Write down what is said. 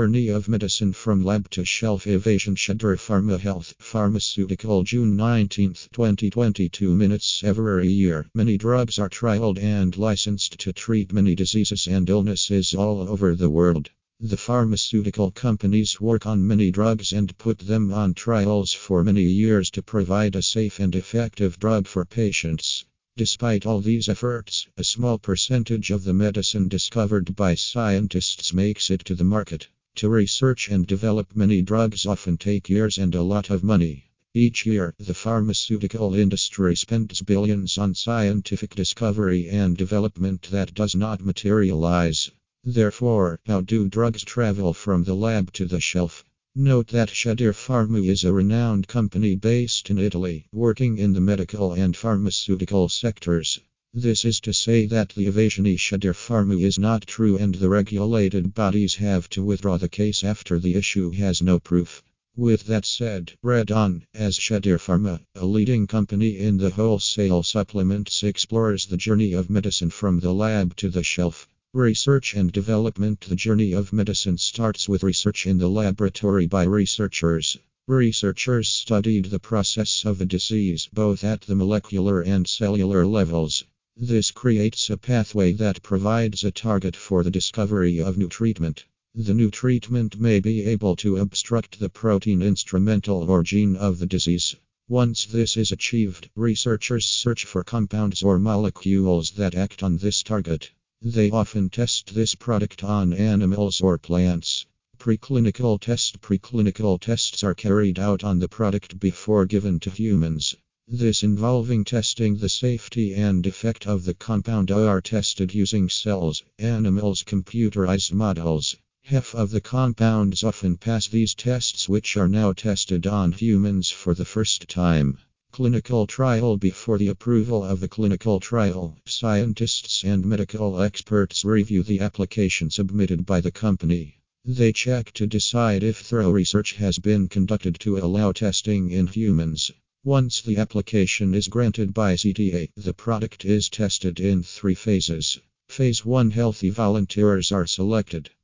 Journey of medicine from lab to shelf evasion Shedir Pharma Health Pharmaceutical June 19, 2022 minutes every year. Many drugs are trialed and licensed to treat many diseases and illnesses all over the world. The pharmaceutical companies work on many drugs and put them on trials for many years to provide a safe and effective drug for patients. Despite all these efforts, a small percentage of the medicine discovered by scientists makes it to the market. To research and develop many drugs often take years and a lot of money. Each year, the pharmaceutical industry spends billions on scientific discovery and development that does not materialize. Therefore, how do drugs travel from the lab to the shelf? Note that Shedir Pharma is a renowned company based in Italy, working in the medical and pharmaceutical sectors. This is to say that the evasion Shedir Pharma is not true and the regulated bodies have to withdraw the case after the issue has no proof. With that said, read on, as Shedir Pharma, a leading company in the wholesale supplements, explores the journey of medicine from the lab to the shelf. Research and development The journey of medicine starts with research in the laboratory by researchers. Researchers studied the process of a disease both at the molecular and cellular levels. This creates a pathway that provides a target for the discovery of new treatment. The new treatment may be able to obstruct the protein instrumental or gene of the disease. Once this is achieved, researchers search for compounds or molecules that act on this target. They often test this product on animals or plants. Preclinical test Preclinical tests are carried out on the product before given to humans. This involving testing the safety and effect of the compound are tested using cells, animals, computerized models. Half of the compounds often pass these tests, which are now tested on humans for the first time. Clinical trial Before the approval of the clinical trial, scientists and medical experts review the application submitted by the company. They check to decide if thorough research has been conducted to allow testing in humans. Once the application is granted by CTA, the product is tested in three phases. Phase 1 Healthy volunteers are selected.